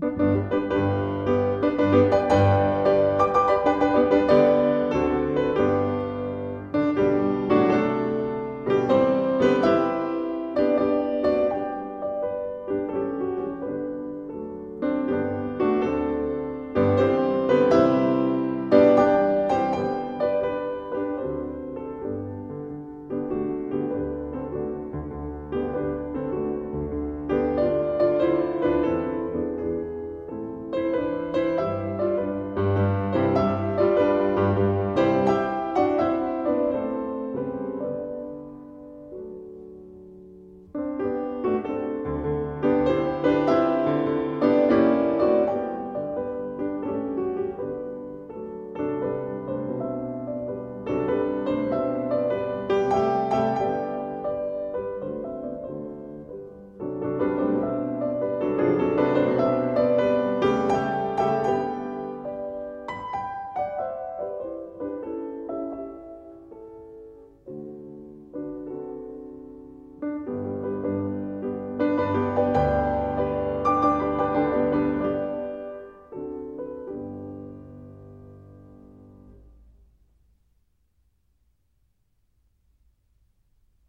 Música